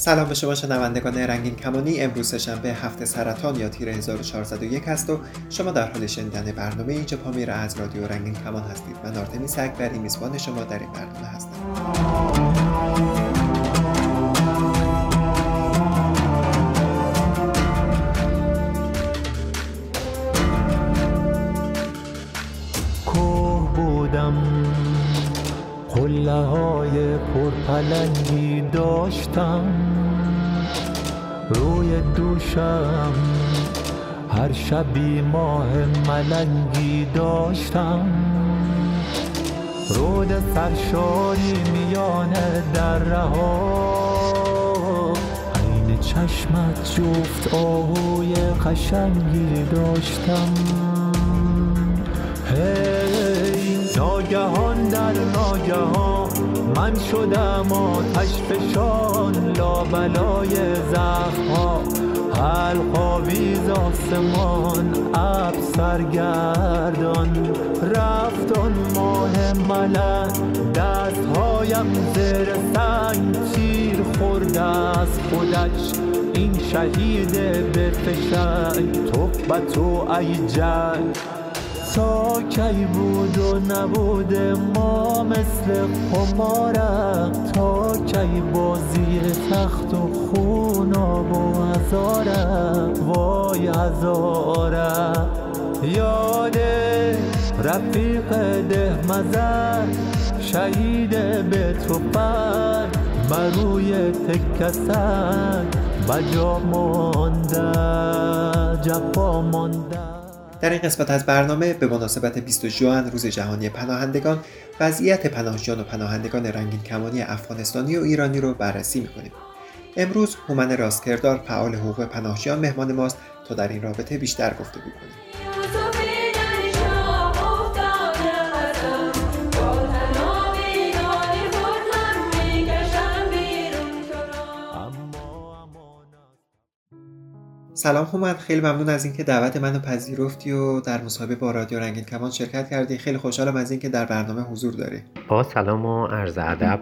سلام به شما شنوندگان رنگین کمانی امروز شنبه هفته سرطان یا تیر 1401 است و شما در حال شنیدن برنامه اینجا پامیر از رادیو رنگین کمان هستید. من آرتمیس اکبری میزبان شما در این برنامه هستم. های پرپلنگی داشتم. روی دوشم. هر شبی ماه ملنگی داشتم. رود سرشاری میان در ها عین چشمت جفت آهوی قشنگی داشتم. هی ناگهان در ناگهان من شدم آتش فشان لابلای زخما حلقاویز آسمان اب سرگردان. رفتان ماه ملک دستهایم زیر سنگ. تیر خورده از خودش این شهید به فشنگ. توبت و ای جنگ. تا کی بود و نبوده ما مثل خمارم تا کی بازی تخت و خوناب و هزارم وای هزارم یاد رفیق ده مزر شهید به توفن بروی تکسن بجا مانده جفا مانده در این قسمت از برنامه به مناسبت 20 ژوئن روز جهانی پناهندگان وضعیت پناهجویان و پناهندگان رنگین کمانی افغانستانی و ایرانی رو بررسی می‌کنیم. امروز هومن راستکردار فعال حقوق پناهجویان مهمان ماست تا در این رابطه بیشتر گفتگو کنیم. سلام خومن. خیلی ممنون از اینکه دعوت منو پذیرفتی و در مصاحبه با رادیو رنگین کمان شرکت کردی. خیلی خوشحالم از اینکه در برنامه حضور داری. با سلام و عرض ادب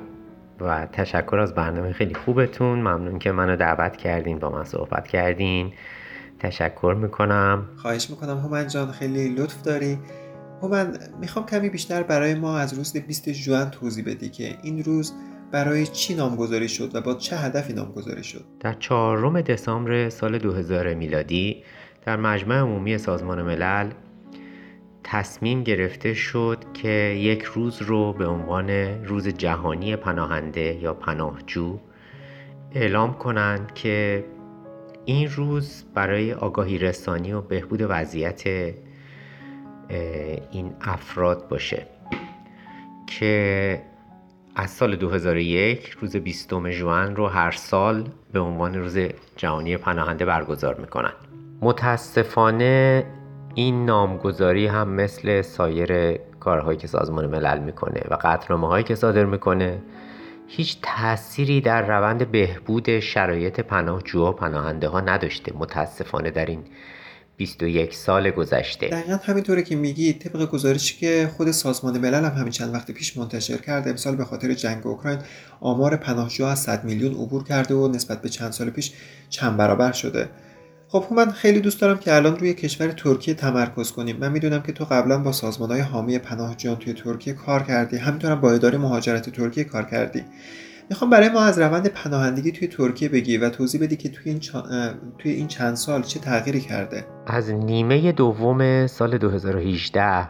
و تشکر از برنامه خیلی خوبتون. ممنون که منو دعوت کردین با من صحبت کردین. تشکر می‌کنم. خواهش می‌کنم هومن جان خیلی لطف داری. هومن می‌خوام کمی بیشتر برای ما از روز 20 ژوئن توضیح بدی که این روز برای چی نامگذاری شد و با چه هدفی نامگذاری شد؟ در چهارم دسامبر سال 2000 میلادی در مجمع عمومی سازمان ملل تصمیم گرفته شد که یک روز رو به عنوان روز جهانی پناهنده یا پناهجو اعلام کنند که این روز برای آگاهی رسانی و بهبود وضعیت این افراد باشه که از سال 2001 روز 20 ژوئن رو هر سال به عنوان روز جهانی پناهنده برگزار می‌کنن. متاسفانه این نامگذاری هم مثل سایر کارهایی که سازمان ملل می‌کنه و قطعنامه هایی که صادر می‌کنه هیچ تأثیری در روند بهبود شرایط پناهجوها و پناهنده ها نداشته. متاسفانه در این 21 سال گذشته. دقیقا همینطوره که میگی طبق گزارشی که خود سازمان ملل هم همین چند وقت پیش منتشر کرده. امسال به خاطر جنگ اوکراین آمار پناهجوها از 100 میلیون عبور کرده و نسبت به چند سال پیش چند برابر شده. خب من خیلی دوست دارم که الان روی کشور ترکیه تمرکز کنیم. من می‌دونم که تو قبلا با سازمان های حامی پناهجویان توی ترکیه کار کردی. همینطورم با اداره مهاجرت ترکیه کار کردی. می‌خوام برای ما از روند پناهندگی توی ترکیه بگی و توضیح بدی که توی این, توی این چند سال چه تغییری کرده. از نیمه دوم سال 2018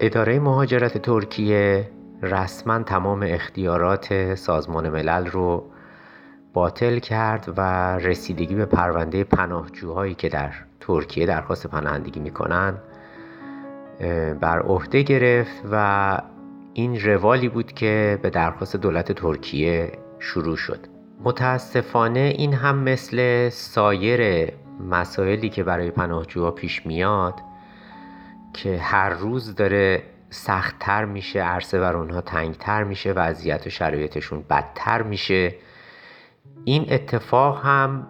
اداره مهاجرت ترکیه رسما تمام اختیارات سازمان ملل رو باطل کرد و رسیدگی به پرونده پناهجوهایی که در ترکیه درخواست پناهندگی می‌کنن بر عهده گرفت و این روالی بود که به درخواست دولت ترکیه شروع شد. متاسفانه این هم مثل سایر مسائلی که برای پناهجوها پیش میاد که هر روز داره سختتر میشه عرصه بر اونها تنگتر میشه وضعیت و شرایطشون بدتر میشه. این اتفاق هم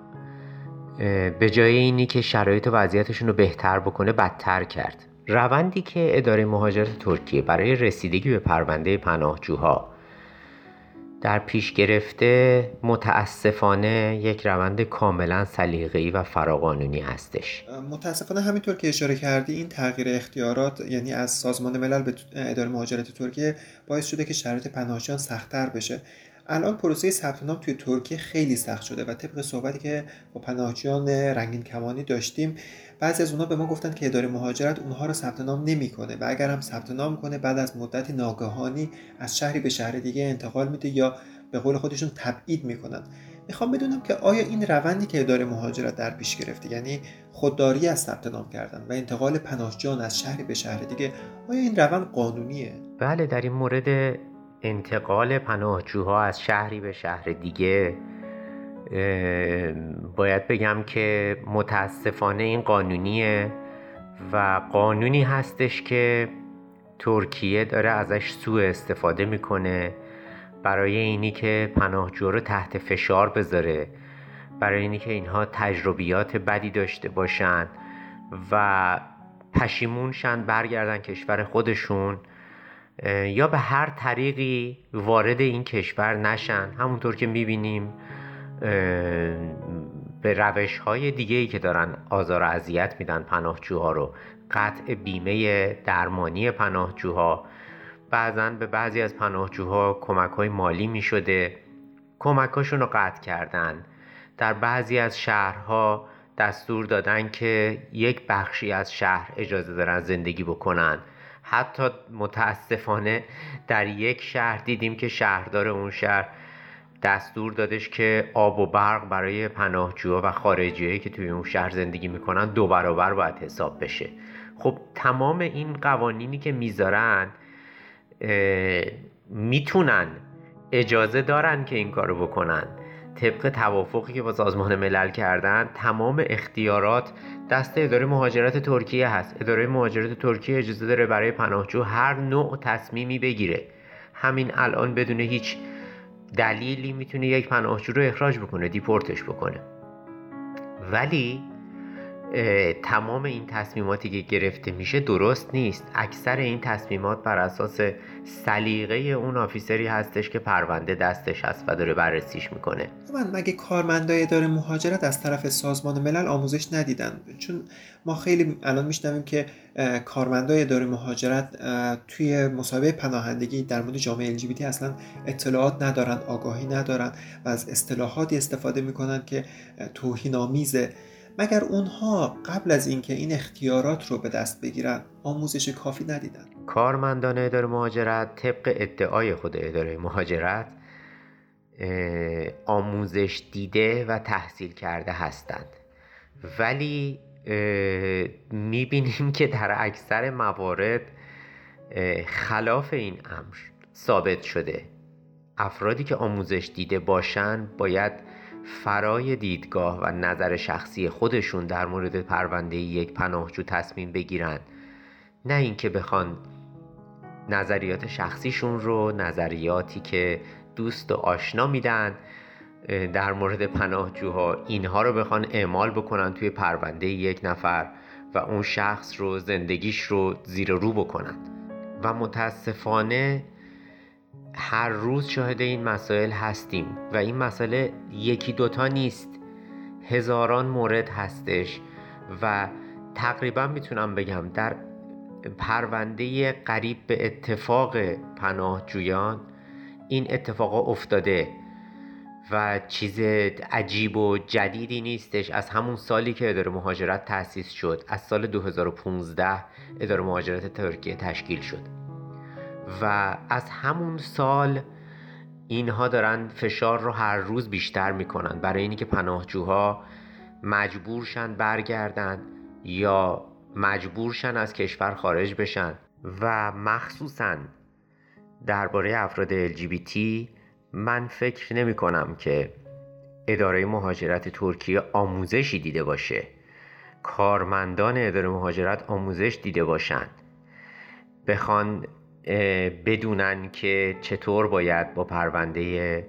به جای اینی که شرایط و وضعیتشون رو بهتر بکنه بدتر کرد. روندی که اداره مهاجرت ترکیه برای رسیدگی به پرونده پناهجوها در پیش گرفته متاسفانه یک روند کاملا سلیقه‌ای و فراقانونی هستش. متاسفانه همینطور که اشاره کردی این تغییر اختیارات یعنی از سازمان ملل به اداره مهاجرت ترکیه باعث شده که شرایط پناهجویان سختتر بشه. الان پروسه ثبت نام توی ترکیه خیلی سخت شده و طبق صحبتی که با پناهجویان رنگین کمانی داشتیم بعضی از اونها به ما گفتن که اداره مهاجرت اونها رو ثبت نام نمی‌کنه و اگر هم ثبت نام کنه بعد از مدت ناگهانی از شهری به شهر دیگه انتقال میده یا به قول خودشون تبعید می‌کنن. می‌خوام بدونم که آیا این روندی که اداره مهاجرت در پیش گرفته یعنی خودداری از ثبت نام کردن و انتقال پناهجویان از شهری به شهر دیگه آیا این روند قانونیه؟ بله در این مورد انتقال پناهجوها از شهری به شهر دیگه باید بگم که متاسفانه این قانونیه و قانونی هستش که ترکیه داره ازش سوء استفاده می‌کنه برای اینی که پناهجو رو تحت فشار بذاره برای اینی که اینها تجربیات بدی داشته باشن و پشیمونشن برگردن کشور خودشون یا به هر طریقی وارد این کشور نشن. همونطور که می‌بینیم به روش های دیگه ای که دارن آزار و اذیت میدن پناهجوها رو قطع بیمه درمانی پناهجوها. بعضا به بعضی از پناهجوها کمک های مالی می شده کمک رو قطع کردن. در بعضی از شهرها دستور دادن که یک بخشی از شهر اجازه دارن زندگی بکنن. حتی متاسفانه در یک شهر دیدیم که شهردار اون شهر دستور دادش که آب و برق برای پناهجوها و خارجیهایی که توی اون شهر زندگی می‌کنن دو برابر باید حساب بشه. خب تمام این قوانینی که می‌ذارن می‌تونن اجازه دارن که این کارو بکنن. طبق توافقی که با سازمان ملل کردن تمام اختیارات دست اداره مهاجرت ترکیه هست. اداره مهاجرت ترکیه اجازه داره برای پناهجو هر نوع تصمیمی بگیره. همین الان بدون هیچ دلیلی می‌تونه یک پناهجو رو اخراج بکنه دیپورتش بکنه. ولی تمام این تصمیماتی که گرفته میشه درست نیست. اکثر این تصمیمات بر اساس سلیقه اون آفیسری هستش که پرونده دستش هست و داره بررسیش می‌کنه. من مگه کارمندای اداره مهاجرت از طرف سازمان ملل آموزش ندیدن؟ چون ما خیلی الان میشنویم که کارمندای اداره مهاجرت توی مسابقه پناهندگی در مورد جامعه LGBT اصلا اطلاعات ندارن آگاهی ندارن و از اصطلاحاتی استفاده می‌کنن که توهین آمیزه مگر اونها قبل از اینکه این اختیارات رو به دست بگیرن آموزش کافی ندیدن؟ کارمندان اداره مهاجرت طبق ادعای خود اداره مهاجرت آموزش دیده و تحصیل کرده هستند. ولی می‌بینیم که در اکثر موارد خلاف این امر ثابت شده. افرادی که آموزش دیده باشند باید فرای دیدگاه و نظر شخصی خودشون در مورد پرونده یک پناهجو تصمیم بگیرن. نه اینکه بخوان نظریات شخصیشون رو نظریاتی که دوست و آشنا میدن در مورد پناهجوها اینها رو بخوان اعمال بکنن توی پرونده یک نفر و اون شخص رو زندگیش رو زیر رو بکنن. و متاسفانه هر روز شاهد این مسائل هستیم و این مسئله یکی دوتا نیست. هزاران مورد هستش و تقریبا می‌تونم بگم در پرونده قریب به اتفاق پناهجویان این اتفاق افتاده و چیز عجیب و جدیدی نیستش. از همون سالی که اداره مهاجرت تأسیس شد از سال 2015 اداره مهاجرت ترکیه تشکیل شد. و از همون سال اینها دارن فشار رو هر روز بیشتر می‌کنن. برای اینکه پناهجوها مجبورشن برگردن یا مجبورشن از کشور خارج بشن و مخصوصا درباره افراد LGBT من فکر نمی کنم که اداره مهاجرت ترکیه آموزشی دیده باشه. کارمندان اداره مهاجرت آموزش دیده باشند بخوان بدونن که چطور باید با پرونده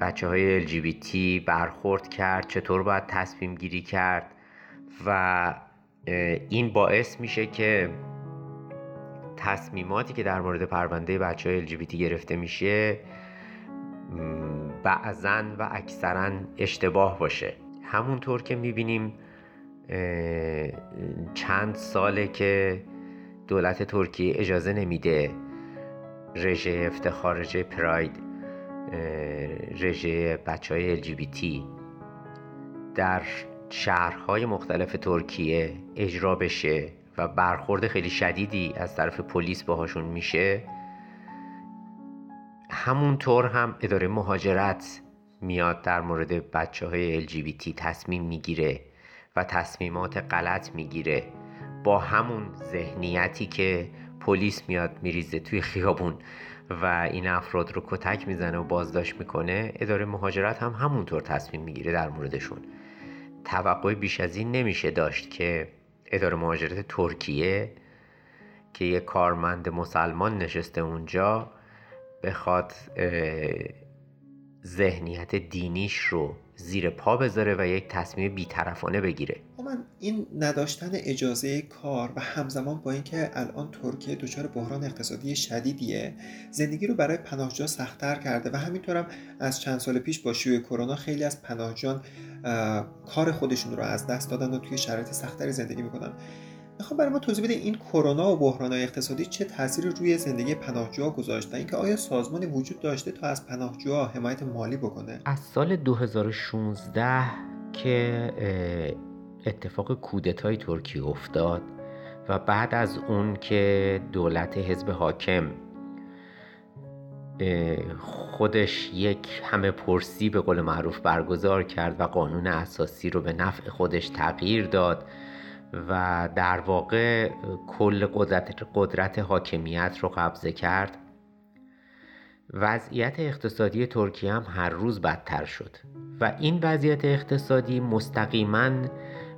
بچه های LGBT برخورد کرد چطور باید تصمیم گیری کرد و این باعث میشه که تصمیماتی که در مورد پرونده بچه های LGBT گرفته میشه بعضا و اکثرا اشتباه باشه. همونطور که می‌بینیم چند ساله که دولت ترکیه اجازه نمیده. رژه افتخار رژه پراید رژه بچه های LGBT در شهرهای مختلف ترکیه اجرا بشه و برخورد خیلی شدیدی از طرف پلیس باهاشون میشه. همونطور هم اداره مهاجرت میاد در مورد بچه های LGBT تصمیم می‌گیره و تصمیمات غلط می‌گیره. با همون ذهنیتی که پلیس میاد میریزه توی خیابون و این افراد رو کتک می‌زنه و بازداشت می‌کنه اداره مهاجرت هم همونطور تصمیم می‌گیره در موردشون. توقع بیش از این نمیشه داشت که اداره مهاجرت ترکیه که یه کارمند مسلمان نشسته اونجا بخواد ذهنیت دینیش رو زیر پا بذاره و یک تصمیم بیطرفانه بگیره. من این نداشتن اجازه کار و همزمان با اینکه الان ترکیه دچار بحران اقتصادی شدیدیه زندگی رو برای پناهجوها سختتر کرده و همینطورم از چند سال پیش با شیوع کرونا خیلی از پناهجویان کار خودشون رو از دست دادن و توی شرایط سختتری زندگی می‌کنن. می‌خوام برای ما توضیح بده این کرونا و بحرانهای اقتصادی چه تاثیری روی زندگی پناهجوها گذاشته اینکه آیا سازمانی وجود داشته تا از پناهجوها حمایت مالی بکنه؟ از سال 2016 که اتفاق کودتای ترکیه افتاد و بعد از اون که دولت حزب حاکم خودش یک همه پرسی به قول معروف برگزار کرد و قانون اساسی رو به نفع خودش تغییر داد. و در واقع کل قدرت, قدرت حاکمیت رو قبضه کرد. وضعیت اقتصادی ترکیه هم هر روز بدتر شد و این وضعیت اقتصادی مستقیما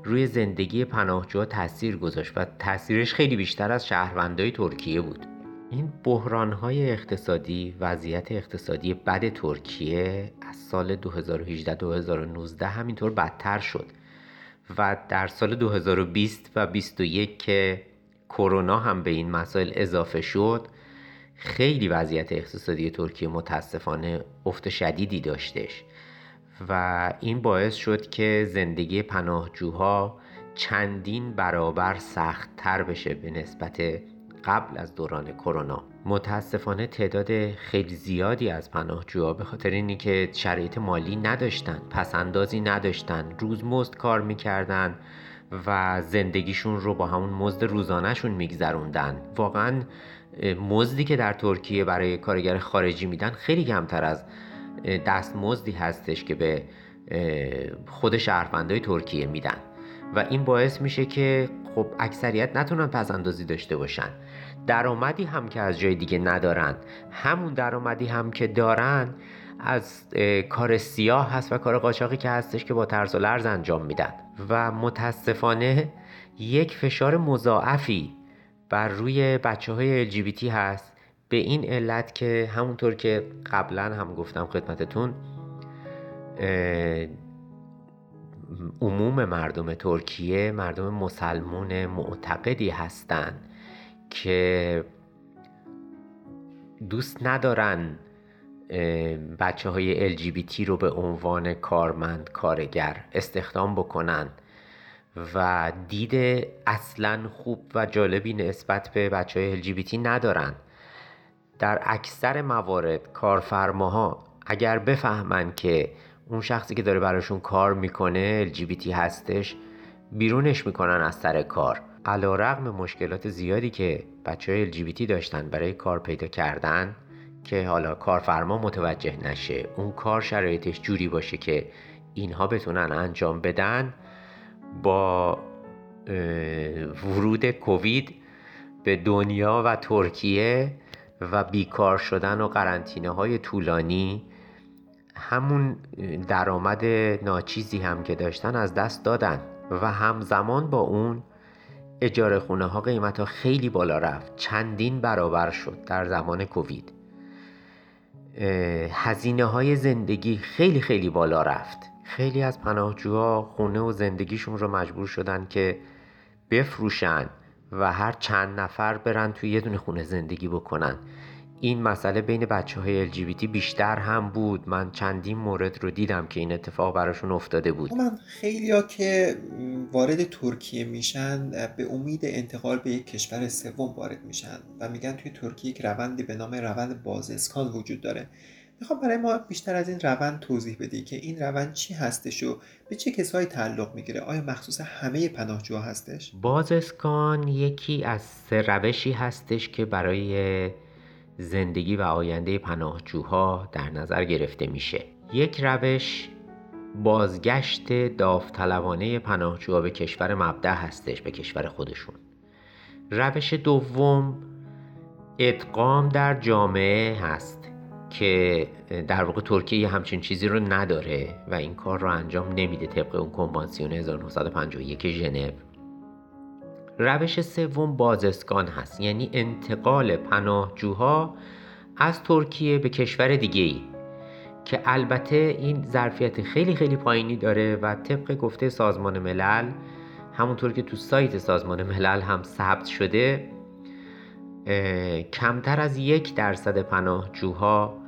روی زندگی پناهجوها تاثیر گذاشت و تاثیرش خیلی بیشتر از شهروندهای ترکیه بود. این بحرانهای اقتصادی وضعیت اقتصادی بد ترکیه از سال 2018-2019 همینطور بدتر شد. و در سال 2020 و 2021 که کرونا هم به این مسائل اضافه شد خیلی وضعیت اقتصادی ترکیه متاسفانه افت شدیدی داشتش و این باعث شد که زندگی پناهجوها چندین برابر سخت تر بشه به نسبت قبل از دوران کرونا. متاسفانه تعداد خیلی زیادی از پناهجوها به خاطر اینی که شرایط مالی نداشتن پسندازی نداشتن روز مزد کار می‌کردن و زندگیشون رو با همون مزد روزانهشون میگذروندن. واقعا مزدی که در ترکیه برای کارگر خارجی میدن خیلی کمتر از دست مزدی هستش که به خود شهروندهای ترکیه میدن. و این باعث میشه که خب اکثریت نتونن پسندازی داشته باشن. درآمدی هم که از جای دیگه ندارن. همون درآمدی هم که دارن از کار سیاه هست و کار قاچاقی که هستش که با ترس و لرز انجام میدن. و متاسفانه یک فشار مضاعفی بر روی بچه های LGBT هست. به این علت که همونطور که قبلا هم گفتم خدمتتون عموم مردم ترکیه مردم مسلمون معتقدی هستند که دوست ندارن بچه های LGBT رو به عنوان کارمند کارگر استخدام بکنن و دید اصلا خوب و جالبی نسبت به بچه های LGBT ندارن. در اکثر موارد کارفرماها اگر بفهمن که اون شخصی که داره براشون کار می‌کنه LGBT هستش بیرونش می‌کنن از سر کار. علا رقم مشکلات زیادی که بچه های LGBT داشتن برای کار پیدا کردن که حالا کارفرما متوجه نشه اون کار شرایطش جوری باشه که اینها بتونن انجام بدن با ورود کووید به دنیا و ترکیه و بیکار شدن و قرنطینه های طولانی همون درآمد ناچیزی هم که داشتن از دست دادن و همزمان با اون اجاره خونه ها قیمت ها خیلی بالا رفت. چندین برابر شد در زمان کووید. هزینه های زندگی خیلی خیلی بالا رفت. خیلی از پناهجوها خونه و زندگیشون رو مجبور شدن که بفروشن و هر چند نفر برن توی یه دونه خونه زندگی بکنن. این مسئله بین بچه های LGBT بیشتر هم بود. من چندین مورد رو دیدم که این اتفاق براشون افتاده بود. من خیلی ها که وارد ترکیه میشن به امید انتقال به یک کشور سوم وارد میشن و میگن توی ترکیه یک روندی به نام روند بازسکان وجود داره. می‌خوام برای ما بیشتر از این روند توضیح بدی که این روند چی هستش و به چه کسایی تعلق می‌گیره؟ آیا مخصوص همه پناهجوها هستش؟ بازسکان یکی از سه روشی هستش که برای زندگی و آینده پناهجوها در نظر گرفته میشه. یک روش بازگشت داوطلبانه پناهجوها به کشور مبدع هستش به کشور خودشون. روش دوم ادغام در جامعه هست که در واقع ترکیه همچین چیزی رو نداره و این کار رو انجام نمیده طبق اون کنوانسیون 1951 ژنو. روش سوم بازسکان هست یعنی انتقال پناهجوها از ترکیه به کشور دیگه ای که البته این ظرفیت خیلی خیلی پایینی داره و طبق گفته سازمان ملل همونطور که تو سایت سازمان ملل هم ثبت شده کمتر از یک درصد پناهجوها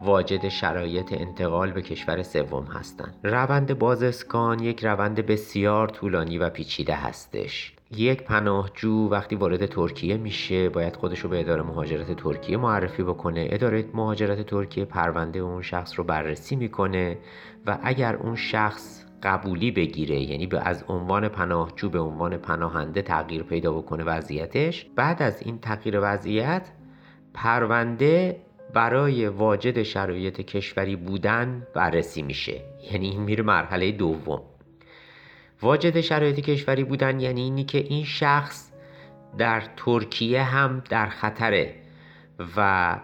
واجد شرایط انتقال به کشور سوم هستند. روند بازسکان یک روند بسیار طولانی و پیچیده هستش. یک پناهجو وقتی وارد ترکیه میشه باید خودش رو به اداره مهاجرت ترکیه معرفی بکنه. اداره مهاجرت ترکیه پرونده اون شخص رو بررسی می‌کنه و اگر اون شخص قبولی بگیره یعنی به از عنوان پناهجو به عنوان پناهنده تغییر پیدا بکنه وضعیتش بعد از این تغییر وضعیت پرونده برای واجد شرایط کشوری بودن بررسی میشه. یعنی این میره مرحله دوم. واجد شرایط کشوری بودن یعنی اینی که این شخص در ترکیه هم در خطره و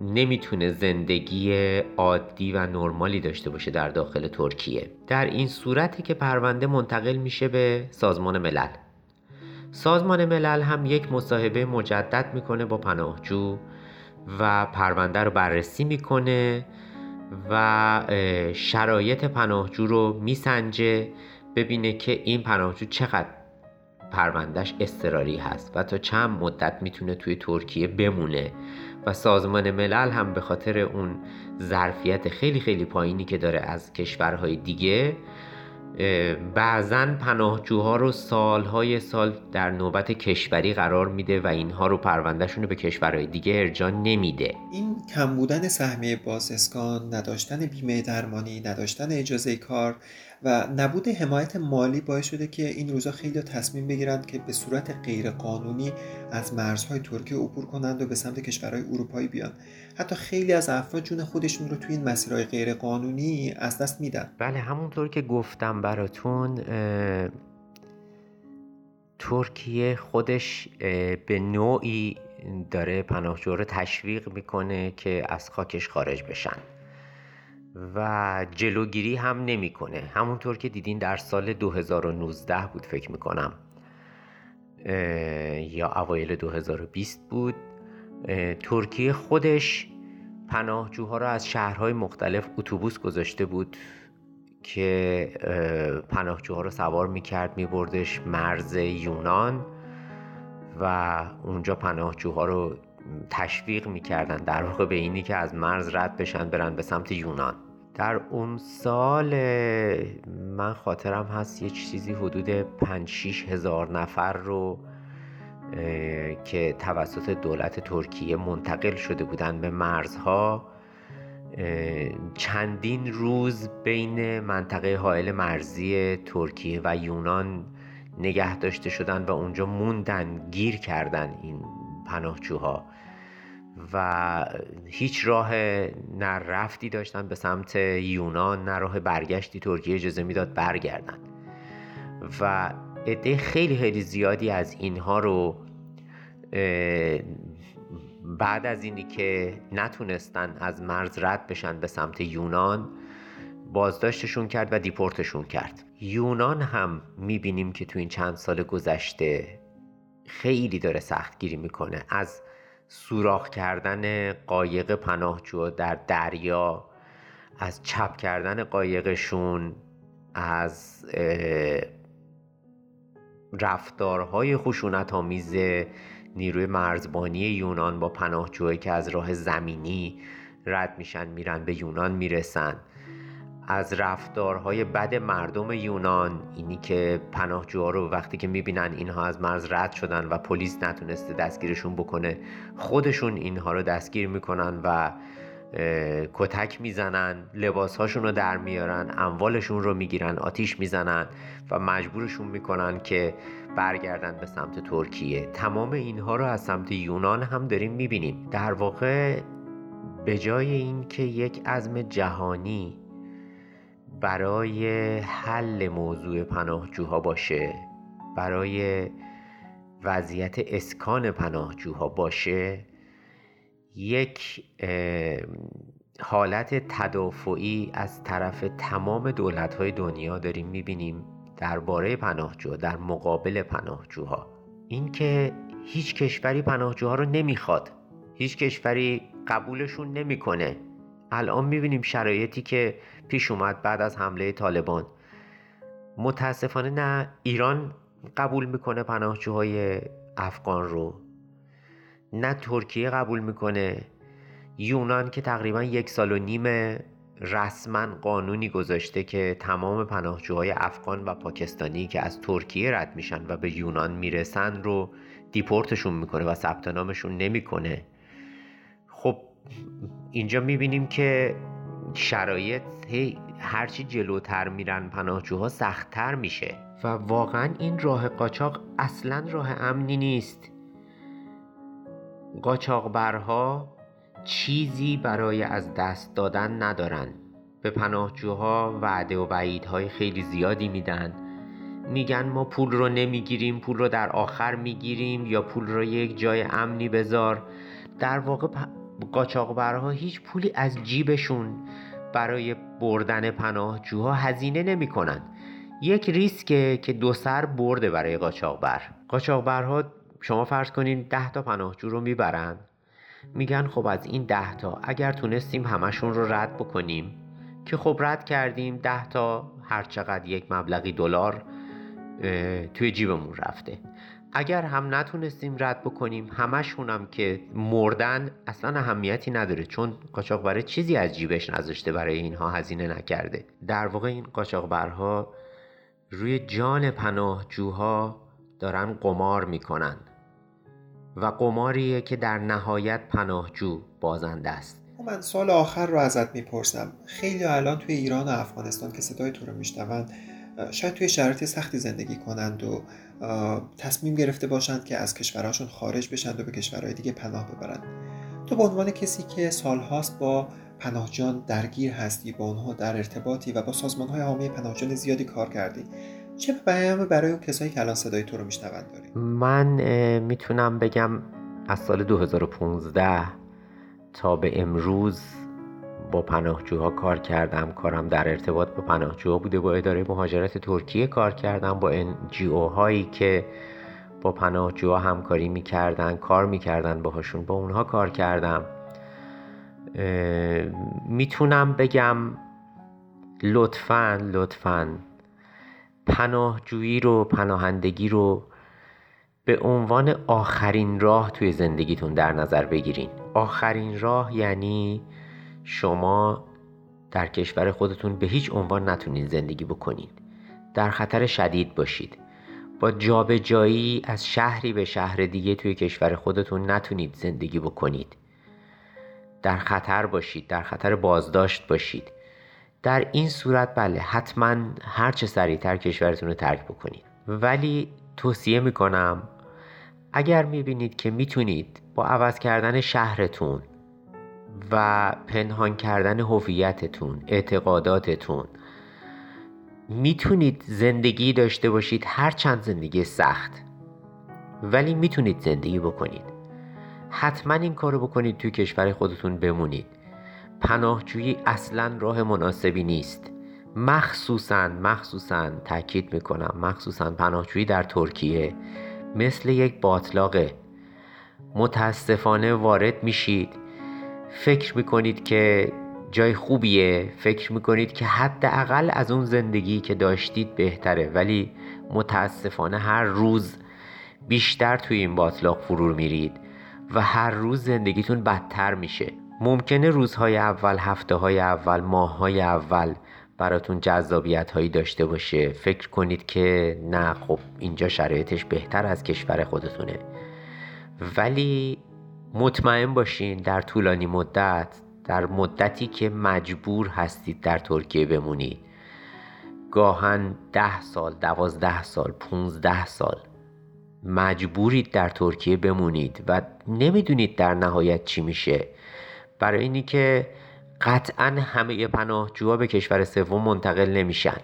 نمی‌تونه زندگی عادی و نرمالی داشته باشه در داخل ترکیه. در این صورتی که پرونده منتقل میشه به سازمان ملل. سازمان ملل هم یک مصاحبه مجدد می‌کنه با پناهجو و پرونده رو بررسی می‌کنه و شرایط پناهجو رو میسنجه ببینه که این پناهجو چقدر پروندهش استراری هست و تا چند مدت می‌تونه توی ترکیه بمونه و سازمان ملل هم به خاطر اون ظرفیت خیلی خیلی پایینی که داره از کشورهای دیگه بعضا پناهجوها رو سالهای سال در نوبت کشوری قرار میده و اینها رو پروندهشون رو به کشورهای دیگه ارجا نمیده. این کم بودن سهمیه بازسکان نداشتن بیمه درمانی نداشتن اجازه کار و نبود حمایت مالی باعث شده که این روزا خیلی تصمیم بگیرند که به صورت غیرقانونی از مرزهای ترکیه عبور کنند و به سمت کشورهای اروپایی بیان. حتی خیلی از افراد جون خودشون رو توی این مسیرهای غیرقانونی از دست میدن. بله همونطور که گفتم براتون ترکیه خودش به نوعی داره پناهجو رو تشویق می‌کنه که از خاکش خارج بشن و جلوگیری هم نمی‌کنه. همونطور که دیدین در سال 2019 بود فکر می‌کنم. یا اوایل 2020 بود. ترکیه خودش پناهجوها را از شهرهای مختلف اتوبوس گذاشته بود. که پناهجوها رو سوار می‌کرد میبردش مرز یونان و اونجا پناهجوها رو تشویق می‌کردن در واقع به اینی که از مرز رد بشن برن به سمت یونان. در اون سال من خاطرم هست یه چیزی حدود 5 6 هزار نفر رو که توسط دولت ترکیه منتقل شده بودن به مرزها چندین روز بین منطقه حائل مرزی ترکیه و یونان نگه داشته شدن و اونجا موندن گیر کردن این پناهجوها. و هیچ راه نه رفتی داشتن به سمت یونان نه راه برگشتی ترکیه اجازه می‌داد برگردن. و عده خیلی خیلی زیادی از اینها رو بعد از اینی که نتونستن از مرز رد بشن به سمت یونان بازداشتشون کرد و دیپورتشون کرد. یونان هم می‌بینیم که تو این چند سال گذشته خیلی داره سختگیری می‌کنه. از سوراخ کردن قایق پناهجو در دریا از چپ کردن قایقشون از رفتارهای خشونت آمیز نیروی مرزبانی یونان با پناهجوهایی که از راه زمینی رد میشن میرن به یونان می‌رسن. از رفتارهای بد مردم یونان اینی که پناهجوها رو وقتی که می‌بینن اینها از مرز رد شدن و پلیس نتونسته دستگیرشون بکنه خودشون اینها رو دستگیر می‌کنن و کتک می‌زنن لباسهاشون رو در میارن اموالشون رو می‌گیرن آتیش می‌زنن و مجبورشون می‌کنن که برگردن به سمت ترکیه. تمام اینها رو از سمت یونان هم داریم می‌بینیم. در واقع به جای اینکه یک عزم جهانی برای حل موضوع پناهجوها باشه برای وضعیت اسکان پناهجوها باشه یک حالت تدافعی از طرف تمام های دنیا داریم می‌بینیم درباره پناهجو در مقابل پناهجوها. اینکه هیچ کشوری پناهجوها رو نمی‌خواد. هیچ کشوری قبولشون نمی‌کنه. الان می‌بینیم شرایطی که پیش اومد بعد از حمله طالبان. متاسفانه نه ایران قبول می‌کنه پناهجوهای افغان رو. نه ترکیه قبول می‌کنه. یونان که تقریبا یک سال و نیم رسما قانونی گذاشته که تمام پناهجوهای افغان و پاکستانی که از ترکیه رد میشن و به یونان می‌رسن رو دیپورتشون می‌کنه و ثبت نامشون نمی‌کنه. خب اینجا می‌بینیم که شرایط هرچی جلوتر میرن پناهجوها سختتر میشه. و واقعا این راه قاچاق اصلا راه امنی نیست. قاچاقبرها چیزی برای از دست دادن ندارن. به پناهجوها وعده و وعیدهای خیلی زیادی میدن. میگن ما پول رو نمی‌گیریم پول رو در آخر می‌گیریم یا پول رو یک جای امنی بذار. در واقع قاچاقبرها هیچ پولی از جیبشون برای بردن پناهجوها هزینه نمی‌کنن. یک ریسکه که دو سر برده برای قاچاقبر. قاچاقبرها شما فرض کنین ده تا پناهجو رو می‌برن. میگن خب از این ده تا اگر تونستیم همشون رو رد بکنیم که خب رد کردیم ده تا هر چقدر یک مبلغی دلار توی جیبمون رفته. اگر هم نتونستیم رد بکنیم همشون هم که مردن اصلا اهمیتی نداره چون قاچاقبره چیزی از جیبش نذاشته برای اینها هزینه نکرده. در واقع این قاچاقبرها روی جان پناهجوها دارن قمار می‌کنن. و قماریه که در نهایت پناهجو بازنده است. خب من سال آخر رو ازت می‌پرسم. خیلی الان توی ایران و افغانستان که صدای تو رو میشنوند شاید توی شرایط سختی زندگی کنند و تصمیم گرفته باشند که از کشورهاشون خارج بشند و به کشورهای دیگه پناه ببرند. تو به عنوان کسی که سالهاست با پناهجان درگیر هستی با اونها در ارتباطی و با سازمان های حامی پناهجان زیادی کار کردی چه پیام برای اون کسایی که الان صدای تو رو میشنوند داری من می‌تونم بگم از سال 2015 تا به امروز با پناهجوها کار کردم. کارم در ارتباط با پناهجوها بوده با اداره مهاجرت ترکیه کار کردم با NGO هایی که با پناهجوها همکاری می‌کردن کار می‌کردن باهاشون با اونها کار کردم. می‌تونم بگم لطفا لطفا پناهجویی رو پناهندگی رو به عنوان آخرین راه توی زندگیتون در نظر بگیرین. آخرین راه یعنی شما در کشور خودتون به هیچ عنوان نتونید زندگی بکنید در خطر شدید باشید. با جابجایی از شهری به شهر دیگه توی کشور خودتون نتونید زندگی بکنید. در خطر باشید در خطر بازداشت باشید. در این صورت بله حتما هر چه سریعتر کشورتون رو ترک بکنید. ولی توصیه می‌کنم اگر می‌بینید که می‌تونید با عوض کردن شهرتون و پنهان کردن هویتتون اعتقاداتتون می‌تونید زندگی داشته باشید هر چند زندگی سخت. ولی می‌تونید زندگی بکنید. حتما این کارو بکنید توی کشور خودتون بمونید. پناهجویی اصلا راه مناسبی نیست. مخصوصا مخصوصا تاکید می‌کنم مخصوصا پناهجویی در ترکیه. مثل یک باطلاقه. متاسفانه وارد میشید. فکر می‌کنید که جای خوبیه. فکر می‌کنید که حداقل از اون زندگی که داشتید بهتره. ولی متاسفانه هر روز بیشتر توی این باطلاق فرور میرید و هر روز زندگیتون بدتر میشه. ممکنه روزهای اول هفته های اول ماه های اول براتون جذابیت هایی داشته باشه. فکر کنید که نه خب اینجا شرایطش بهتر از کشور خودتونه. ولی مطمئن باشین در طولانی مدت در مدتی که مجبور هستید در ترکیه بمونید گاهن ده سال دوازده سال پونزده سال مجبورید در ترکیه بمونید و نمی‌دونید در نهایت چی میشه. برای اینی که قطعا همه پناهجوها به کشور سوم منتقل نمیشن.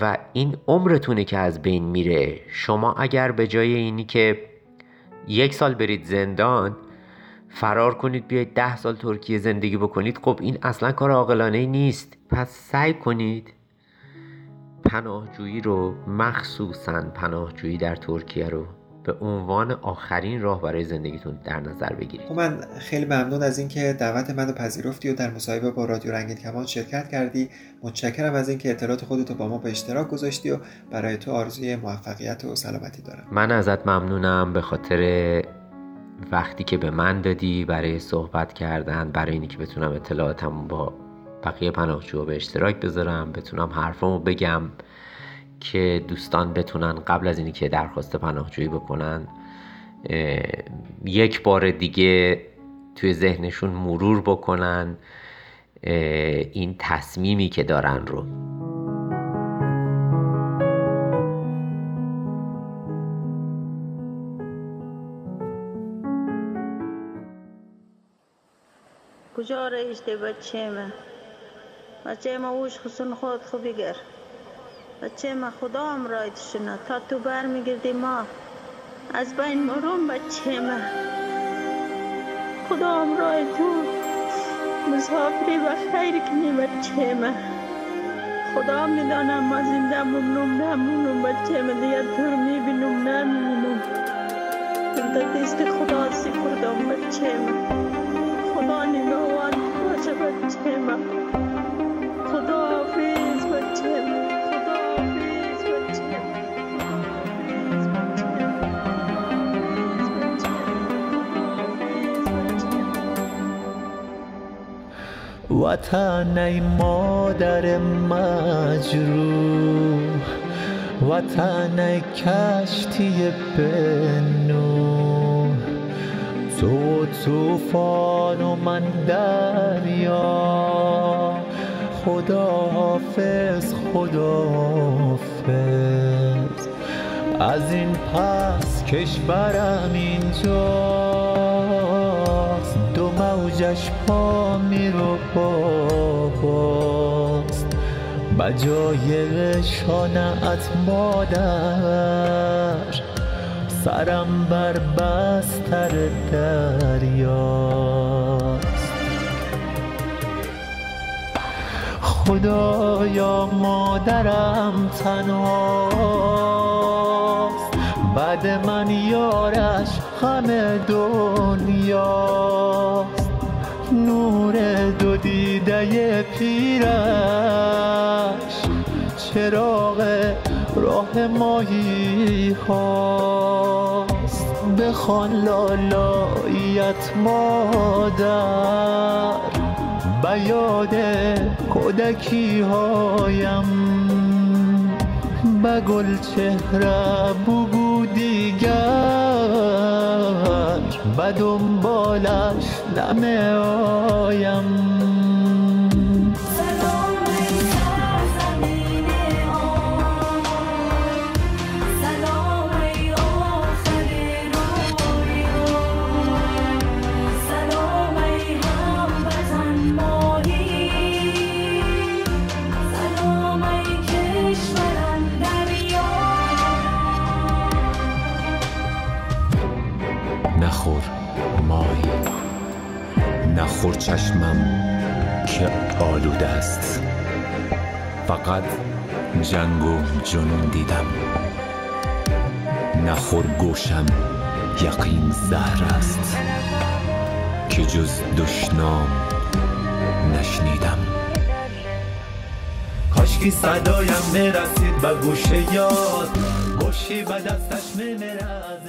و این عمرتونه که از بین میره. شما اگر به جای اینی که یک سال برید زندان فرار کنید بیاید ده سال ترکیه زندگی بکنید خب این اصلا کار عاقلانه نیست. پس سعی کنید پناهجویی رو مخصوصا پناهجویی در ترکیه رو به عنوان آخرین راه برای زندگیتون در نظر بگیرید. خب من خیلی ممنون از اینکه دعوت منو پذیرفتی و در مصاحبه با رادیو رنگین کمان شرکت کردی. متشکرم از اینکه اطلاعات خودتو با ما به اشتراک گذاشتی و برای تو آرزوی موفقیت و سلامتی دارم. من ازت ممنونم به خاطر وقتی که به من دادی برای صحبت کردن برای اینکه که بتونم اطلاعاتم با بقیه پناهجوها به اشتراک بذارم بتونم حرفامو بگم. که دوستان بتونن قبل از اینی که درخواست پناهجویی بکنن یک بار دیگه توی ذهنشون مرور بکنن این تصمیمی که دارن رو. کجا رایشته بچه من بچه ما اوش خسون خود خوبی گر. بچه ما خدا هم شنا تا تو بر میگردی ما. از بین مرون بچه ما خدا هم رای تو. مسافری و خیر کنی بچه ما خدا می‌دانم ما زنده ممنون نمونم بچه ما دیگه تو می‌بینم نمی‌بینم. در دست خدا سپردم بچه ما خدا نگاوان باشه بچه ما وطن ای مادر مجروح. وطن ای کشتی بنو تو توفان و من دریا. خدا حافظ خدا حافظ از این پس کشورم اینجاست دو موجش پا میرو باباست بجای شانعت مادر سرم بر بستر دریاست. خدایا مادرم تنهاست. بعد من یارش همه دنیاست. نور دو دیده پیرش. چراغ راه ماهی هاست بخوان لالایت مادر. بیاد کودکی هایم به گل چهره بگو دیگر. به دنبالش نمی آیم جنون دیدم. نخور گوشم یقین زهر است که جز دشنام نشنیدم. کاشکی صدایم می‌رسید به گوش یاد باشی به دستش انتظار